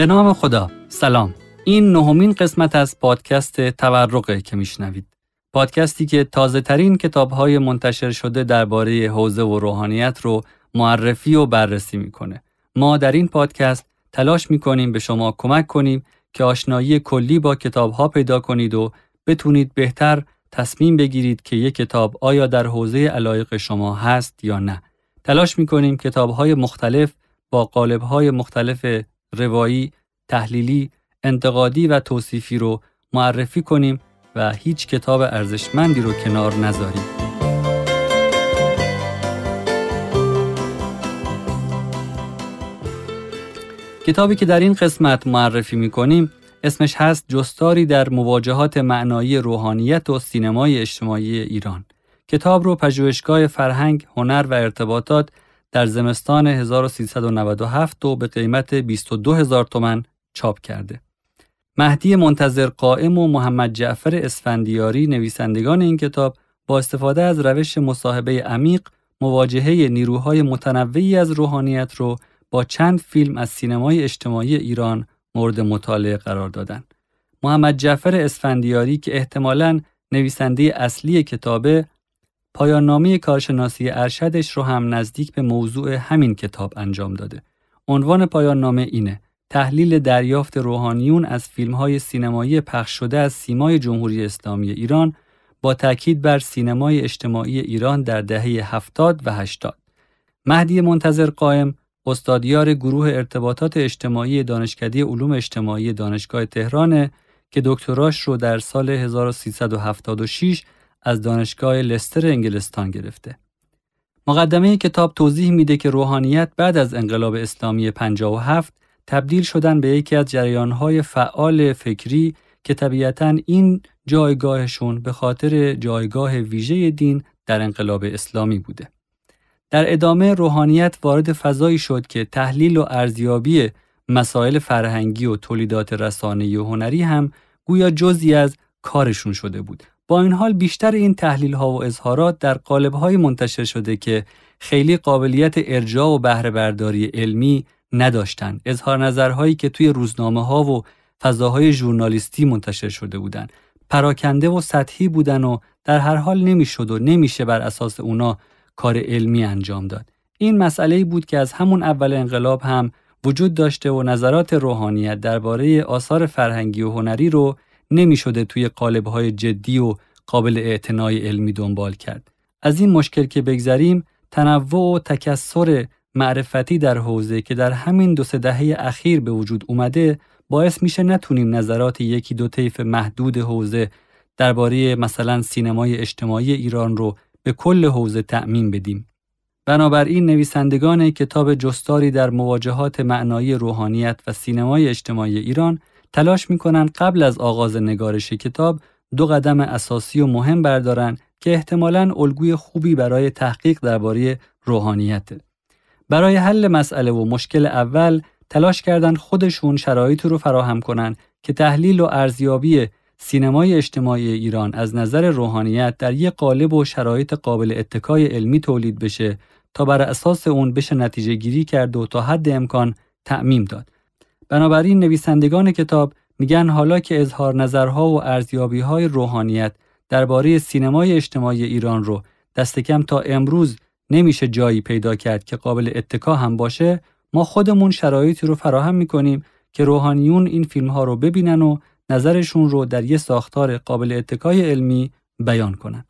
به نام خدا. سلام. این نهمین قسمت از پادکست تورقه که میشنوید. پادکستی که تازه ترین کتاب های منتشر شده درباره حوزه و روحانیت رو معرفی و بررسی می‌کنه. ما در این پادکست تلاش می‌کنیم به شما کمک کنیم که آشنایی کلی با کتاب ها پیدا کنید و بتونید بهتر تصمیم بگیرید که یک کتاب آیا در حوزه علایق شما هست یا نه. تلاش می‌کنیم کتاب های مختلف با قالب های مختلف روایی، تحلیلی، انتقادی و توصیفی رو معرفی کنیم و هیچ کتاب ارزشمندی رو کنار نذاریم. کتابی که در این قسمت معرفی می کنیم اسمش هست جستاری در مواجهات معنایی روحانیت و سینمای اجتماعی ایران. کتاب رو پژوهشگاه فرهنگ، هنر و ارتباطات در زمستان 1397 و به قیمت 22 هزار تومن چاپ کرده. مهدی منتظر قائم و محمد جعفر اسفندیاری نویسندگان این کتاب با استفاده از روش مصاحبه عمیق مواجهه نیروهای متنوعی از روحانیت رو با چند فیلم از سینمای اجتماعی ایران مورد مطالعه قرار دادن. محمد جعفر اسفندیاری که احتمالاً نویسنده اصلی کتابه پایان کارشناسی ارشدش رو هم نزدیک به موضوع همین کتاب انجام داده. عنوان پایان نامه اینه تحلیل دریافت روحانیون از فیلم های سینمایی پخش شده از سیمای جمهوری اسلامی ایران با تاکید بر سینمای اجتماعی ایران در دهه 70 و 80. مهدی منتظر قائم استادیار گروه ارتباطات اجتماعی دانشکده علوم اجتماعی دانشگاه تهران که دکتراش رو در سال 1376 از دانشگاه لستر انگلستان گرفته. مقدمه کتاب توضیح میده که روحانیت بعد از انقلاب اسلامی 57 تبدیل شدن به یکی از جریانهای فعال فکری که طبیعتا این جایگاهشون به خاطر جایگاه ویژه دین در انقلاب اسلامی بوده. در ادامه روحانیت وارد فضایی شد که تحلیل و ارزیابی مسائل فرهنگی و تولیدات رسانه‌ای و هنری هم گویا جزی از کارشون شده بود. با این حال بیشتر این تحلیل ها و اظهارات در قالب های منتشر شده که خیلی قابلیت ارجاع و بهره برداری علمی نداشتند. اظهار نظرهایی که توی روزنامه ها و فضاهای ژورنالیستی منتشر شده بودند. پراکنده و سطحی بودن و در هر حال نمی‌شد و نمیشه بر اساس اونا کار علمی انجام داد. این مسئله بود که از همون اول انقلاب هم وجود داشته و نظرات روحانیت درباره آثار فرهنگی و هنری رو نمی شده توی قالب‌های جدی و قابل اعتنای علمی دنبال کرد. از این مشکل که بگذریم تنوع و تکسر معرفتی در حوزه که در همین دو سه دهه اخیر به وجود اومده باعث میشه نتونیم نظرات یکی دو طیف محدود حوزه درباره مثلا سینمای اجتماعی ایران رو به کل حوزه تأمین بدیم. بنابراین نویسندگان کتاب جستاری در مواجهات معنایی روحانیت و سینمای اجتماعی ایران تلاش می‌کنن قبل از آغاز نگارش کتاب دو قدم اساسی و مهم بردارن که احتمالاً الگوی خوبی برای تحقیق درباره روحانیت. برای حل مسئله و مشکل اول تلاش کردن خودشون شرایطی رو فراهم کنن که تحلیل و ارزیابی سینمای اجتماعی ایران از نظر روحانیت در یک قالب و شرایط قابل اتکای علمی تولید بشه تا بر اساس اون بشه نتیجه گیری کرد و تا حد امکان تعمیم داد. بنابراین نویسندگان کتاب میگن حالا که اظهار نظرها و ارزیابی های روحانیت درباره سینمای اجتماعی ایران رو دست کم تا امروز نمیشه جایی پیدا کرد که قابل اتکا هم باشه ما خودمون شرایطی رو فراهم می‌کنیم که روحانیون این فیلم ها رو ببینن و نظرشون رو در یه ساختار قابل اتکای علمی بیان کنن.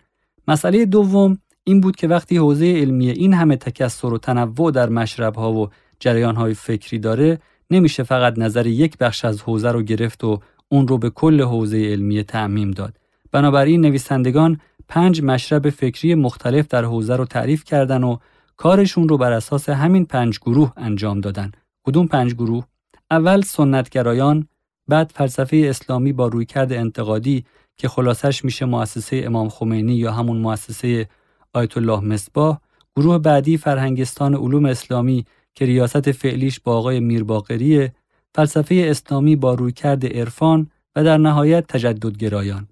مسئله دوم این بود که وقتی حوزه علمی این همه تکسر و تنوع در مشرب ها و جریان های فکری داره نمیشه فقط نظر یک بخش از حوزه رو گرفت و اون رو به کل حوزه علمی تعمیم داد. بنابراین نویسندگان پنج مشرب فکری مختلف در حوزه رو تعریف کردن و کارشون رو بر اساس همین پنج گروه انجام دادن. کدوم پنج گروه؟ اول سنتگرایان، بعد فلسفه اسلامی با رویکرد انتقادی که خلاصش میشه مؤسسه امام خمینی یا همون مؤسسه آیت الله مصباح، گروه بعدی فرهنگستان علوم اسلامی که ریاست فعلیش با آقای میرباقری، فلسفه اسلامی با رویکرد عرفان و در نهایت تجددگرایان.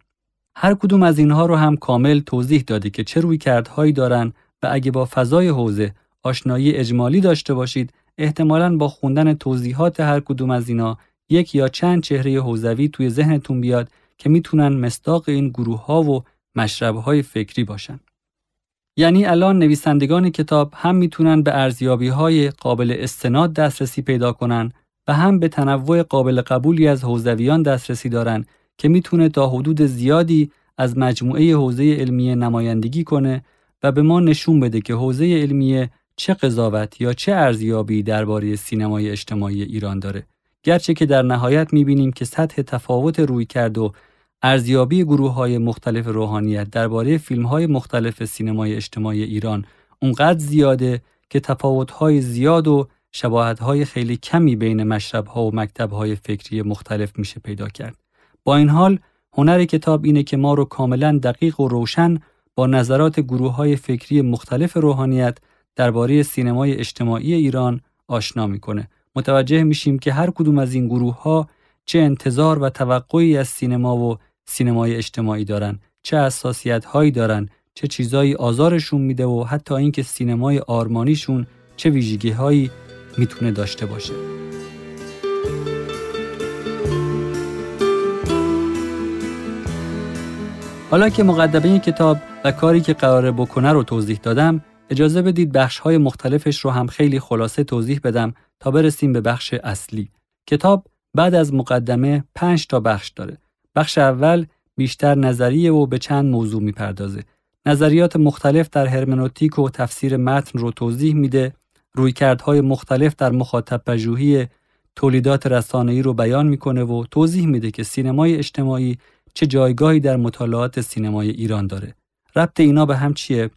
هر کدوم از اینها رو هم کامل توضیح داده که چه رویکردهایی دارن و اگه با فضای حوزه آشنایی اجمالی داشته باشید احتمالاً با خوندن توضیحات هر کدوم از اینا یک یا چند چهره حوزوی توی ذهنتون بیاد که می‌تونن مصداق این گروه ها و مشرب های فکری باشن. یعنی الان نویسندگان کتاب هم می‌تونن به ارزیابی های قابل استناد دسترسی پیدا کنن و هم به تنوع قابل قبولی از حوزویان دسترسی دارن که می‌تونه تا حدود زیادی از مجموعه حوزه علمیه نمایندگی کنه و به ما نشون بده که حوزه علمیه چه قضاوت یا چه ارزیابی درباره سینمای اجتماعی ایران داره. گرچه که در نهایت می‌بینیم که سطح تفاوت روی کرد و ارزیابی گروه های مختلف روحانیت درباره فیلم های مختلف سینمای اجتماعی ایران اونقدر زیاده که تفاوت های زیاد و شباهت های خیلی کمی بین مشرب ها و مکتب های فکری مختلف میشه پیدا کرد. با این حال هنر کتاب اینه که ما رو کاملا دقیق و روشن با نظرات گروه های فکری مختلف روحانیت درباره سینمای اجتماعی ایران آشنا می‌کنه. متوجه میشیم که هر کدوم از این گروه ها چه انتظار و توقعی از سینما و سینمای اجتماعی دارن، چه اساسیت هایی دارن، چه چیزایی آزارشون میده و حتی اینکه سینمای آرمانیشون چه ویژگی هایی می‌تونه داشته باشه. حالا که مقدمه کتاب و کاری که قراره بکنه رو توضیح دادم، اجازه بدید بخش های مختلفش رو هم خیلی خلاصه توضیح بدم تا برسیم به بخش اصلی. کتاب بعد از مقدمه پنج تا بخش داره. بخش اول بیشتر نظریه و به چند موضوع می‌پردازه. نظریات مختلف در هرمنوتیک و تفسیر متن رو توضیح میده، رویکردهای مختلف در مخاطب پژوهی تولیدات رسانه‌ای رو بیان می‌کنه و توضیح میده که سینمای اجتماعی چه جایگاهی در مطالعات سینمای ایران داره. ربط اینا به هم چیه؟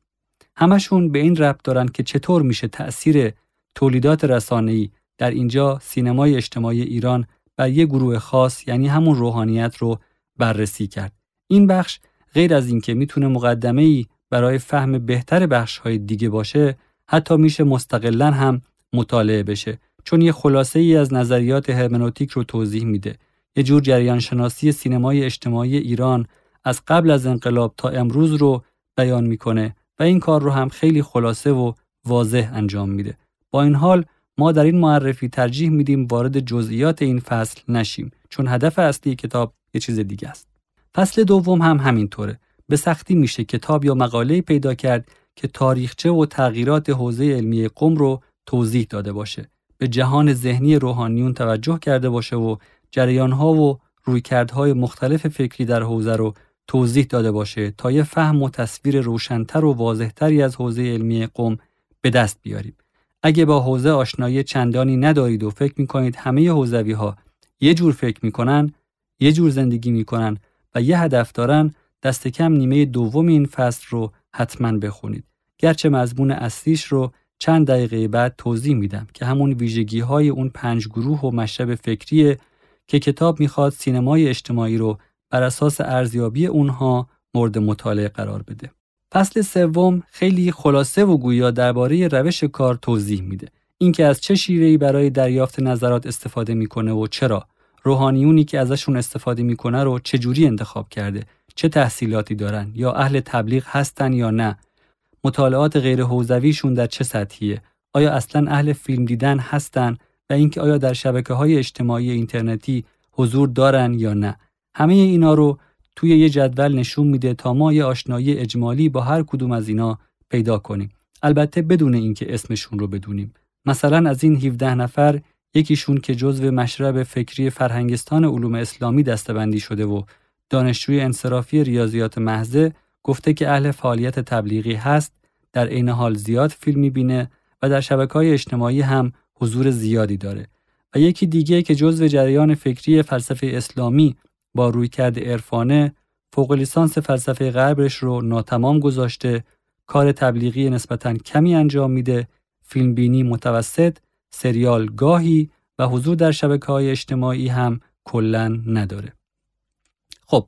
همشون به این ربط دارن که چطور میشه تأثیر تولیدات رسانه‌ای در اینجا سینمای اجتماعی ایران بر یک گروه خاص یعنی همون روحانیت رو بررسی کرد. این بخش غیر از اینکه می‌تونه مقدمه ای برای فهم بهتر بخش های دیگه باشه حتی میشه مستقلا هم مطالعه بشه. چون یه خلاصه ای از نظریات هرمنوتیک رو توضیح میده. یه جور جریان شناسی سینمای اجتماعی ایران از قبل از انقلاب تا امروز رو بیان می‌کنه و این کار رو هم خیلی خلاصه و واضح انجام میده. با این حال ما در این معرفی ترجیح میدیم وارد جزئیات این فصل نشیم. چون هدف اصلی کتاب یه چیز دیگه است. فصل دوم هم همینطوره. به سختی میشه کتاب یا مقاله پیدا کرد که تاریخچه و تغییرات حوزه علمی قم رو توضیح داده باشه. به جهان ذهنی روحانیون توجه کرده باشه و جریانها و رویکردهای مختلف فکری در حوزه رو توضیح داده باشه تا یه فهم و تصویر روشنتر و واضحتری از حوزه علمی قم به دست بیاریم. اگه با حوزه آشنایی چندانی ندارید و فکر می‌کنید همه حوزوی ها یه جور فکر می‌کنن، یه جور زندگی می‌کنن و یه هدف دارن دست کم نیمه دوم این فصل رو حتما بخونید. گرچه مضمون اصلیش رو چند دقیقه بعد توضیح میدم که همون ویژگی های اون پنج گروه و مشرب فکریه که کتاب می‌خواد سینمای اجتماعی رو بر اساس ارزیابی اونها مورد مطالعه قرار بده. فصل سوم خیلی خلاصه و گویا درباره روش کار توضیح میده. اینکه از چه شیوهی برای دریافت نظرات استفاده می‌کنه و چرا روحانیونی که ازشون استفاده می‌کنه رو چجوری انتخاب کرده؟ چه تحصیلاتی دارن؟ یا اهل تبلیغ هستن یا نه؟ مطالعات غیر حوزویشون در چه سطحیه؟ آیا اصلا اهل فیلم دیدن هستن و اینکه آیا در شبکه های اجتماعی اینترنتی حضور دارن یا نه؟ همه اینا رو توی یه جدول نشون میده تا ما یه آشنایی اجمالی با هر کدوم از اینا پیدا کنیم. البته بدون اینکه اسمشون رو بدونیم. مثلا از این 17 نفر یکیشون که جزو مشرب فکری فرهنگستان علوم اسلامی دستبندی شده و دانشجوی انصرافی ریاضیات محضه گفته که اهل فعالیت تبلیغی هست در عین حال زیاد فیلم می‌بینه و در شبکه های اجتماعی هم حضور زیادی داره. و یکی دیگه که جزو جریان فکری فلسفه اسلامی با رویکرد عرفانه فوق لیسانس فلسفه غربش رو ناتمام گذاشته کار تبلیغی نسبتا کمی انجام میده فیلم بینی متوسط سریال گاهی و حضور در شبکه های اجتماعی هم کلا نداره. خب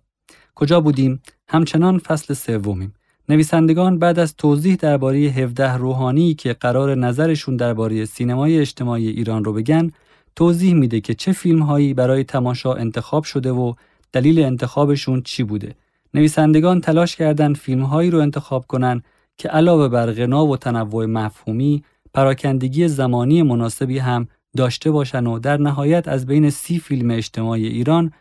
کجا بودیم؟ همچنان فصل سومیم. نویسندگان بعد از توضیح درباره 17 روحانی که قرار نظرشون درباره سینمای اجتماعی ایران رو بگن توضیح میده که چه فیلم هایی برای تماشا انتخاب شده و دلیل انتخابشون چی بوده. نویسندگان تلاش کردند فیلم هایی رو انتخاب کنن که علاوه بر غنا و تنوع مفهومی پراکندگی زمانی مناسبی هم داشته باشن و در نهایت از بین سی فیلم اجتماعی ایران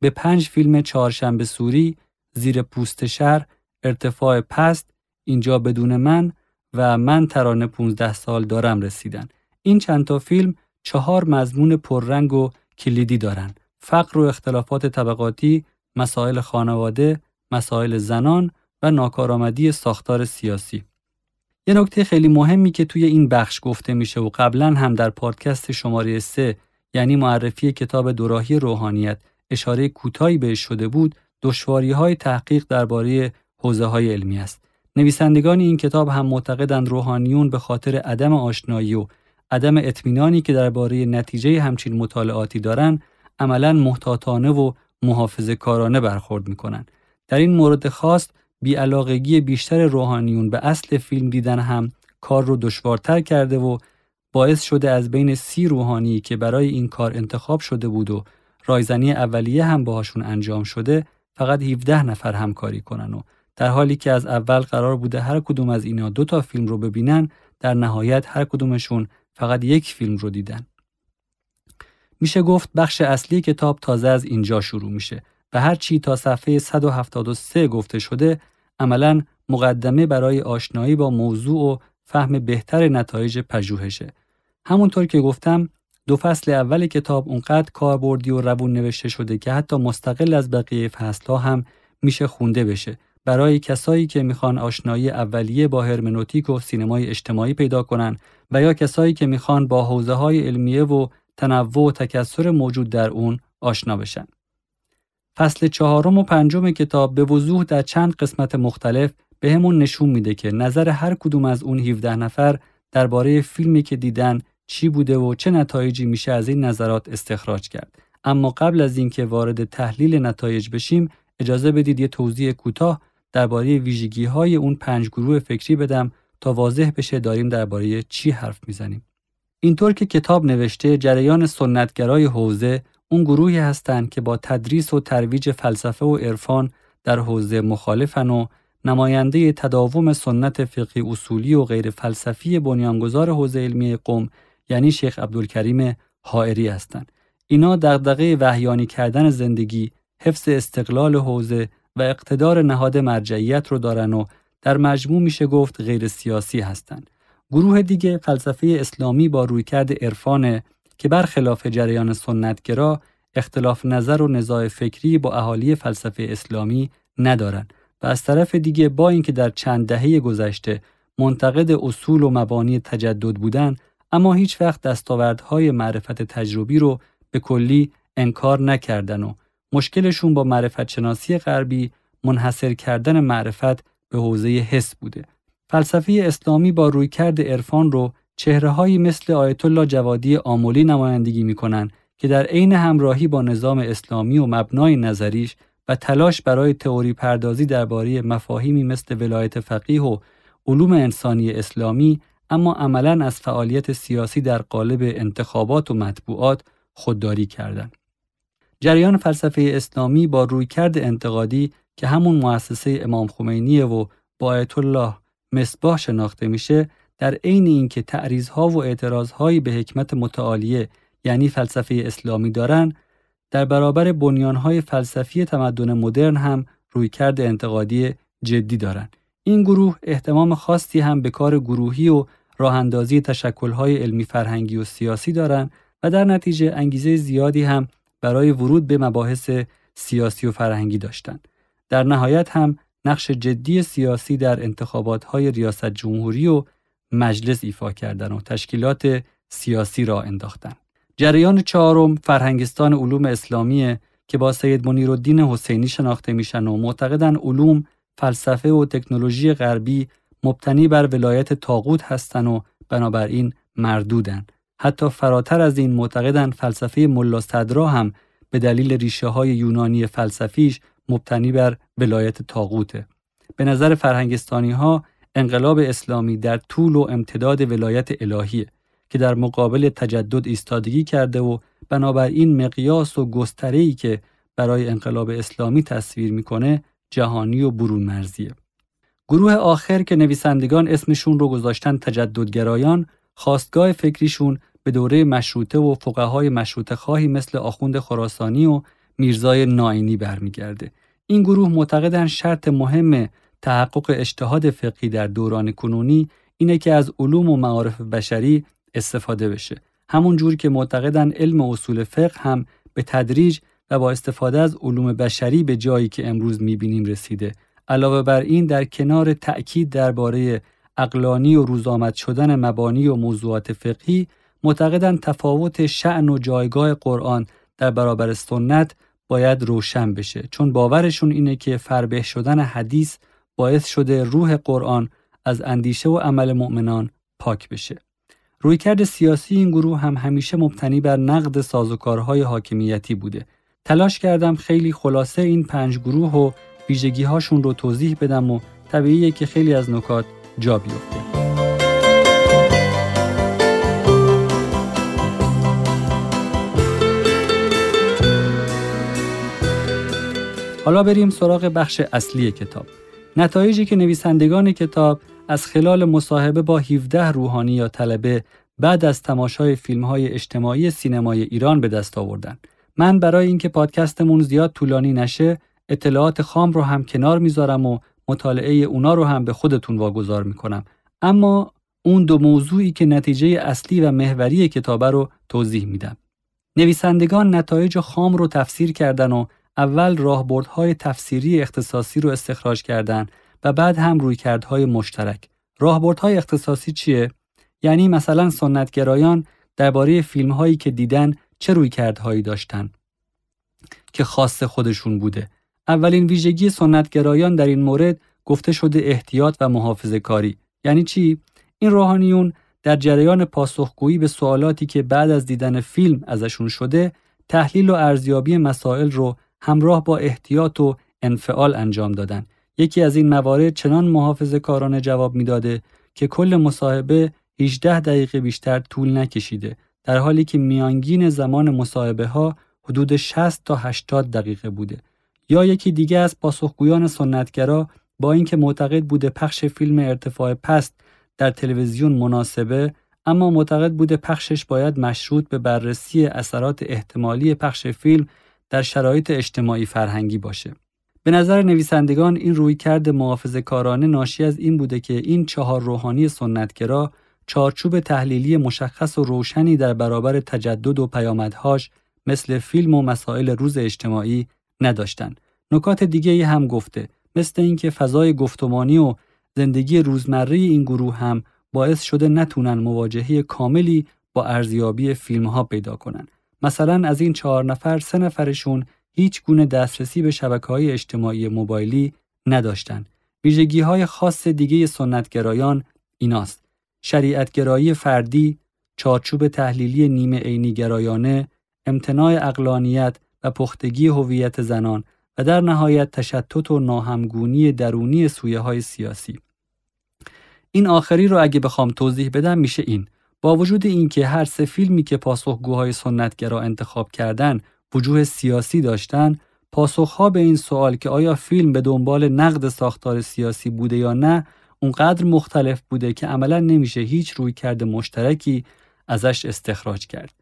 به پنج فیلم چهارشنبه سوری، زیر پوست شهر، ارتفاع پست، اینجا بدون من و من ترانه 15 سال دارم رسیدن. این چند تا فیلم چهار مضمون پررنگ و کلیدی دارن. فقر و اختلافات طبقاتی، مسائل خانواده، مسائل زنان و ناکارآمدی ساختار سیاسی. یه نکته خیلی مهمی که توی این بخش گفته میشه و قبلا هم در پادکست شماره 3 یعنی معرفی کتاب دوراهی روحانیت اشاره کوتاهی بهش شده بود دشواری های تحقیق درباره حوزه های علمی است. نویسندگان این کتاب هم معتقدند روحانیون به خاطر عدم آشنایی و عدم اطمینانی که درباره نتیجه همچین مطالعاتی دارند عملا محتاطانه و محافظه کارانه برخورد می‌کنن. در این مورد خاص بیعلاقگی بیشتر روحانیون به اصل فیلم دیدن هم کار رو دشوارتر کرده و باعث شده از بین سی روحانی که برای این کار انتخاب شده بود و رایزنی اولیه هم باهاشون انجام شده فقط 17 نفر همکاری کنن و در حالی که از اول قرار بوده هر کدوم از اینا دو تا فیلم رو ببینن در نهایت هر کدومشون فقط یک فیلم رو دیدن. میشه گفت بخش اصلی کتاب تازه از اینجا شروع میشه و هر چی تا صفحه 173 گفته شده عملا مقدمه برای آشنایی با موضوع و فهم بهتر نتایج پژوهشه. همونطور که گفتم دو فصل اول کتاب اونقدر کاربردی و روون نوشته شده که حتی مستقل از بقیه فصلها هم میشه خونده بشه برای کسایی که می‌خوان آشنایی اولیه با هرمنوتیک و سینمای اجتماعی پیدا کنن و یا کسایی که می‌خوان با حوزه های علمیه و تنوع و تکسر موجود در اون آشنا بشن. فصل چهارم و پنجم کتاب به وضوح در چند قسمت مختلف به همون نشون میده که نظر هر کدوم از اون 17 نفر درباره فیلمی که دیدن چی بوده و چه نتایجی میشه از این نظرات استخراج کرد. اما قبل از اینکه وارد تحلیل نتایج بشیم اجازه بدید یه توضیح کوتاه درباره ویژگی های اون پنج گروه فکری بدم تا واضح بشه داریم درباره چی حرف می‌زنیم. اینطور که کتاب نوشته جریان سنتگرای حوزه اون گروهی هستند که با تدریس و ترویج فلسفه و عرفان در حوزه مخالفن و نماینده تداوم سنت فقهی اصولی و غیر فلسفی بنیانگذار حوزه علمی قوم یعنی شیخ عبدالکریم حائری هستند. اینا دغدغه وحیانی کردن زندگی، حفظ استقلال حوزه و اقتدار نهاد مرجعیت رو دارن و در مجموع میشه گفت غیر سیاسی هستند. گروه دیگه فلسفه اسلامی با رویکرد عرفان که برخلاف جریان سنتگرا اختلاف نظر و نزاع فکری با اهالی فلسفه اسلامی ندارند و از طرف دیگه با اینکه در چند دهه گذشته منتقد اصول و مبانی تجدد بودن اما هیچ وقت دستاوردهای معرفت تجربی رو به کلی انکار نکردن و مشکلشون با معرفت شناسی غربی منحصر کردن معرفت به حوزه حس بوده. فلسفه اسلامی با رویکرد عرفان رو چهرههایی مثل آیت الله جوادی آمولی نمایندگی می‌کنن که در عین همراهی با نظام اسلامی و مبنای نظریش و تلاش برای تئوری پردازی درباره مفاهیمی مثل ولایت فقیه و علوم انسانی اسلامی اما عملا از فعالیت سیاسی در قالب انتخابات و مطبوعات خودداری کردند. جریان فلسفه اسلامی با رویکرد انتقادی که همون مؤسسه امام خمینی و با آیت الله مصباح شناخته میشه در عین اینکه تعریضها و اعتراضهایی به حکمت متعالیه یعنی فلسفه اسلامی دارن در برابر بنیانهای فلسفی تمدن مدرن هم رویکرد انتقادی جدی دارند. این گروه احتمام خاصی هم به کار گروهی و راه اندازی تشکل‌های علمی فرهنگی و سیاسی دارند و در نتیجه انگیزه زیادی هم برای ورود به مباحث سیاسی و فرهنگی داشتند. در نهایت هم نقش جدی سیاسی در انتخابات های ریاست جمهوری و مجلس ایفا کردن و تشکیلات سیاسی را انداختند. جریان چهارم فرهنگستان علوم اسلامی که با سید منیرالدین حسینی شناخته میشن و معتقدن علوم فلسفه و تکنولوژی غربی مبتنی بر ولایت تاغوت هستن و بنابراین مردودن حتی فراتر از این معتقدن فلسفه ملا صدرا هم به دلیل ریشه های یونانی فلسفیش مبتنی بر ولایت تاغوته به نظر فرهنگستانی ها انقلاب اسلامی در طول و امتداد ولایت الهیه که در مقابل تجدد ایستادگی کرده و بنابراین مقیاس و گستره‌ای که برای انقلاب اسلامی تصویر می‌کنه جهانی و برون مرزیه. گروه آخر که نویسندگان اسمشون رو گذاشتن تجددگرایان خواستگاه فکریشون به دوره مشروطه و فقهای مشروطه خواهی مثل آخوند خراسانی و میرزای ناینی برمیگرده. این گروه معتقدن شرط مهم تحقق اجتهاد فقهی در دوران کنونی اینه که از علوم و معارف بشری استفاده بشه. همون جور که معتقدن علم اصول فقه هم به تدریج و با استفاده از علوم بشری به جایی که امروز می‌بینیم رسیده. علاوه بر این در کنار تأکید درباره اقلانی و روزآمد شدن مبانی و موضوعات فقهی معتقدند تفاوت شعن و جایگاه قرآن در برابر سنت باید روشن بشه چون باورشون اینه که فربه شدن حدیث باعث شده روح قرآن از اندیشه و عمل مؤمنان پاک بشه. رویکرد سیاسی این گروه هم همیشه مبتنی بر نقد سازوکارهای حاکمیتی بوده. تلاش کردم خیلی خلاصه این پنج گروه و ویژگی هاشون رو توضیح بدم و طبیعیه که خیلی از نکات جا بیفته. حالا بریم سراغ بخش اصلی کتاب. نتایجی که نویسندگان کتاب از خلال مصاحبه با 17 روحانی یا طلبه بعد از تماشای فیلم های اجتماعی سینمای ایران به دست آوردن. من برای اینکه پادکستمون زیاد طولانی نشه اطلاعات خام رو هم کنار می‌ذارم و مطالعه اونا رو هم به خودتون واگذار می‌کنم اما اون دو موضوعی که نتیجه اصلی و محوری کتابه رو توضیح میدم نویسندگان نتایج خام رو تفسیر کردن و اول راهبردهای تفسیری اختصاصی رو استخراج کردن و بعد هم رویکردهای مشترک. راهبردهای اختصاصی چیه؟ یعنی مثلا سنتگرایان درباره فیلم هایی که دیدن چه رویکردهایی داشتن که خاص خودشون بوده. اولین ویژگی سنتگرایان در این مورد گفته شده احتیاط و محافظه کاری یعنی چی؟ این روحانیون در جریان پاسخگویی به سوالاتی که بعد از دیدن فیلم ازشون شده تحلیل و ارزیابی مسائل رو همراه با احتیاط و انفعال انجام دادن. یکی از این موارد چنان محافظه کارانه جواب می‌داده که کل مصاحبه 18 دقیقه بیشتر طول نکشیده در حالی که میانگین زمان مصاحبه ها حدود 60 تا 80 دقیقه بوده. یا یکی دیگه از پاسخگویان سنتگرا با اینکه معتقد بوده پخش فیلم ارتفاع پست در تلویزیون مناسبه اما معتقد بوده پخشش باید مشروط به بررسی اثرات احتمالی پخش فیلم در شرایط اجتماعی فرهنگی باشه. به نظر نویسندگان این روی کرد محافظ کارانه ناشی از این بوده که این چهار روحانی سنتگرا چارچوب تحلیلی مشخص و روشنی در برابر تجدد و پیامدهاش مثل فیلم و مسائل روز اجتماعی نداشتن. نکات دیگه هم گفته مثل اینکه فضای گفتمانی و زندگی روزمره این گروه هم باعث شده نتونن مواجهه کاملی با ارزیابی فیلم ها پیدا کنن. مثلا از این چهار نفر سه نفرشون هیچ گونه دسترسی به شبکه های اجتماعی موبایلی نداشتن. ویژگی های خاص دیگه سنتگرایان ایناست. شریعتگرایی فردی، چارچوب تحلیلی نیمه عینی گرایانه، امتناع اقلانیت و پختگی هویت زنان و در نهایت تشتت و ناهمگونی درونی سویه های سیاسی. این آخری رو اگه بخوام توضیح بدم میشه این با وجود اینکه هر سه فیلمی که پاسخگوهای سنتگرا انتخاب کردن وجوه سیاسی داشتن پاسخها به این سوال که آیا فیلم به دنبال نقد ساختار سیاسی بوده یا نه اونقدر مختلف بوده که عملا نمیشه هیچ روی کرده مشترکی ازش استخراج کرد.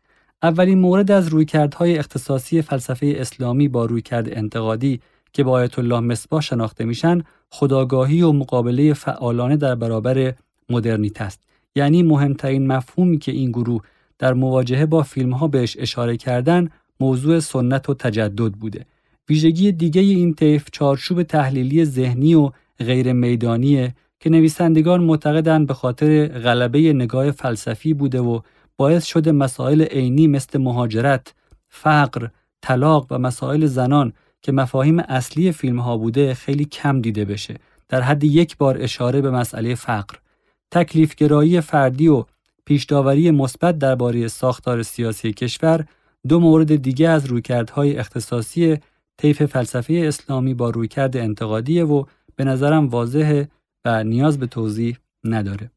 اولین مورد از رویکردهای اختصاصی فلسفه اسلامی با رویکرد انتقادی که با آیت الله مصباح شناخته میشن خداگاهی و مقابله فعالانه در برابر مدرنیت است یعنی مهمترین مفهومی که این گروه در مواجهه با فیلم ها بهش اشاره کردن موضوع سنت و تجدد بوده ویژگی دیگه این طیف چارچوب تحلیلی ذهنی و غیر میدانیه که نویسندگان معتقدند به خاطر غلبه نگاه فلسفی بوده و باعث شده مسائل عینی مثل مهاجرت، فقر، طلاق و مسائل زنان که مفاهیم اصلی فیلم ها بوده خیلی کم دیده بشه. در حد یک بار اشاره به مسئله فقر. تکلیفگرایی فردی و پیشداوری مثبت درباره ساختار سیاسی کشور دو مورد دیگه از رویکردهای اختصاصی طیف فلسفه اسلامی با رویکرد انتقادیه و به نظرم واضحه و نیاز به توضیح نداره.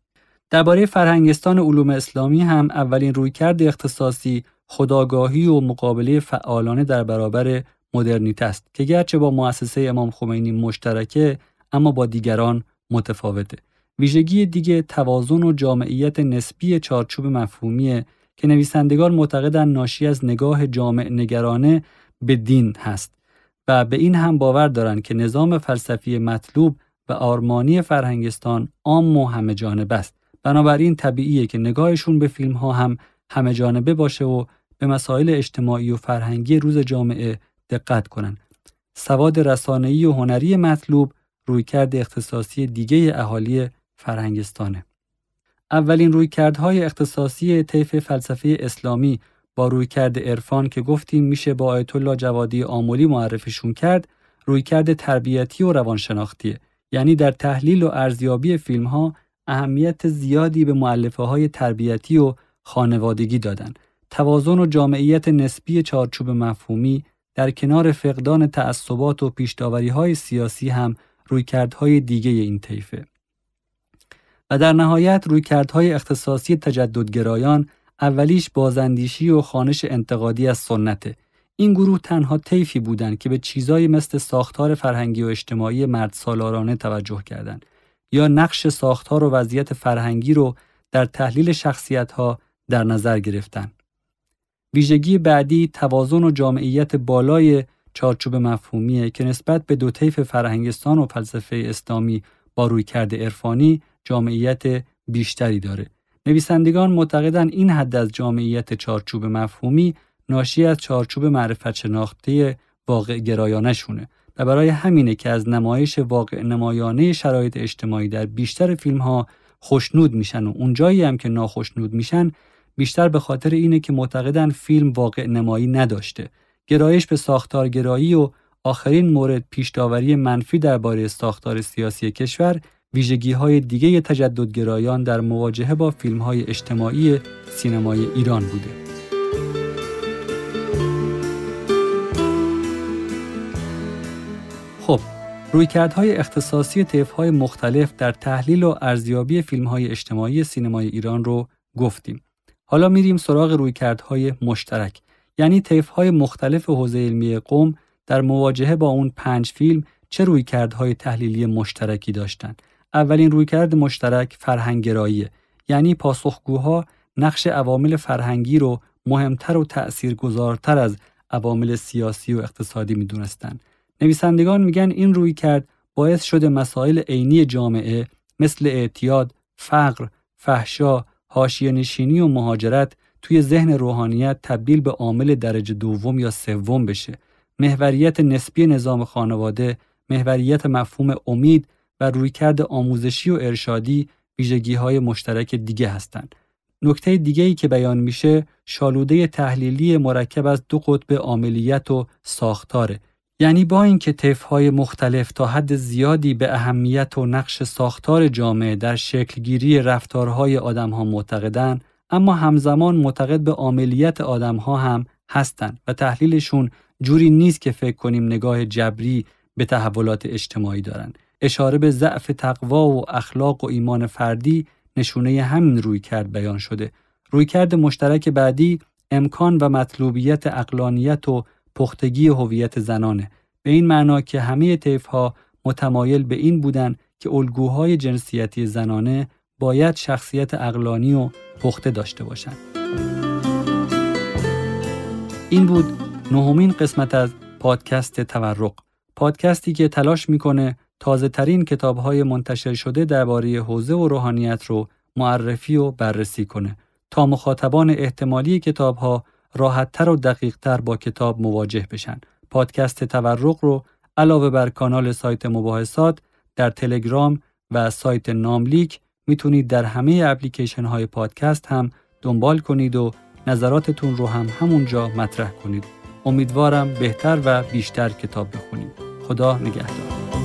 درباره فرهنگستان علوم اسلامی هم اولین رویکرد اختصاصی خداگاهی و مقابله فعالانه در برابر مدرنیته است که گرچه با مؤسسه امام خمینی مشترکه اما با دیگران متفاوته. ویژگی دیگه توازن و جامعیت نسبی چارچوب مفهومیه که نویسندگان معتقدن ناشی از نگاه جامع نگرانه به دین هست و به این هم باور دارند که نظام فلسفی مطلوب و آرمانی فرهنگستان عام و همه جانبه است. بنابراین طبیعیه که نگاهشون به فیلم ها هم همه جانبه باشه و به مسائل اجتماعی و فرهنگی روز جامعه دقت کنند. سواد رسانه‌ای و هنری مطلوب رویکرد اختصاصی دیگه اهالی فرهنگستانه. اولین رویکردهای اختصاصی طیف فلسفه اسلامی با رویکرد عرفان که گفتیم میشه با آیت الله جوادی آمولی معرفشون کرد رویکرد تربیتی و روانشناختیه. یعنی در تحلیل و ارزیابی فیلم ها اهمیت زیادی به معلفه های تربیتی و خانوادگی دادن. توازن و جامعیت نسبی چارچوب مفهومی در کنار فقدان تعصبات و پیشداوری های سیاسی هم رویکردهای دیگه این طیفه. و در نهایت رویکردهای اختصاصی تجددگرایان اولیش بازندیشی و خانش انتقادی از سنته این گروه تنها طیفی بودند که به چیزایی مثل ساختار فرهنگی و اجتماعی مرد سالارانه توجه کردند یا نقش ساختار و وضعیت فرهنگی رو در تحلیل شخصیتها در نظر گرفتند. ویژگی بعدی توازن و جامعیت بالای چارچوب مفهومیه که نسبت به دو طیف فرهنگستان و فلسفه اسلامی با رویکرد عرفانی جامعیت بیشتری داره. نویسندگان معتقدند این حد از جامعیت چارچوب مفهومی ناشی از چارچوب معرفت شناختی واقع گرایانه شونه و برای همینه که از نمایش واقع نمایانه شرایط اجتماعی در بیشتر فیلم ها خوشنود میشن و اونجایی هم که ناخشنود میشن بیشتر به خاطر اینه که معتقدن فیلم واقع نمایی نداشته گرایش به ساختارگرایی و آخرین مورد پیشداوری منفی درباره ساختار سیاسی کشور ویژگی های دیگه تجددگرایان در مواجهه با فیلم های اجتماعی سینمای ایران بوده. خب، رویکردهای اختصاصی های مختلف در تحلیل و ارزیابی فیلم های اجتماعی سینمای ایران رو گفتیم. حالا میریم سراغ رویکردهای مشترک یعنی های مختلف حوزه علمی قوم در مواجهه با اون پنج فیلم چه رویکردهای تحلیلی مشترکی داشتند اولین رویکرد مشترک فرهنگگراییه یعنی پاسخگوها نقش عوامل فرهنگی رو مهمتر و تأثیرگذارتر از عوامل سیاسی و اقتصادی می‌دونستند. نویسندگان میگن این رویکرد باعث شده مسائل عینی جامعه مثل اعتیاد، فقر، فحشا، حاشیه نشینی و مهاجرت توی ذهن روحانیت تبدیل به عامل درجه دوم یا سوم بشه. محوریت نسبی نظام خانواده، محوریت مفهوم امید و رویکرد آموزشی و ارشادی ویژگی های مشترک دیگه هستند. نکته دیگه ای که بیان میشه شالوده تحلیلی مرکب از دو قطب عاملیت و ساختاره یعنی با اینکه های مختلف تا حد زیادی به اهمیت و نقش ساختار جامعه در شکلگیری رفتارهای آدمها معتقدند اما همزمان معتقد به عاملیت آدمها هم هستند و تحلیلشون جوری نیست که فکر کنیم نگاه جبری به تحولات اجتماعی دارند اشاره به ضعف تقوا و اخلاق و ایمان فردی نشونه همین روی کرد بیان شده. رویکرد مشترک بعدی امکان و مطلوبیت اقلانیت و پختگی هویت زنانه. به این معنا که همه ها متمایل به این بودن که الگوهای جنسیتی زنانه باید شخصیت اقلانی و پخته داشته باشند. این بود نهمین قسمت از پادکست تورق. پادکستی که تلاش می‌کنه تازه ترین کتاب های منتشر شده درباره حوزه و روحانیت رو معرفی و بررسی کنه تا مخاطبان احتمالی کتاب ها راحتتر و دقیقتر با کتاب مواجه بشن. پادکست تورق رو علاوه بر کانال سایت مباحثات در تلگرام و سایت ناملیک می‌تونید در همه اپلیکیشن های پادکست هم دنبال کنید و نظراتتون رو هم همونجا مطرح کنید. امیدوارم بهتر و بیشتر کتاب بخونید. خدا نگهدار.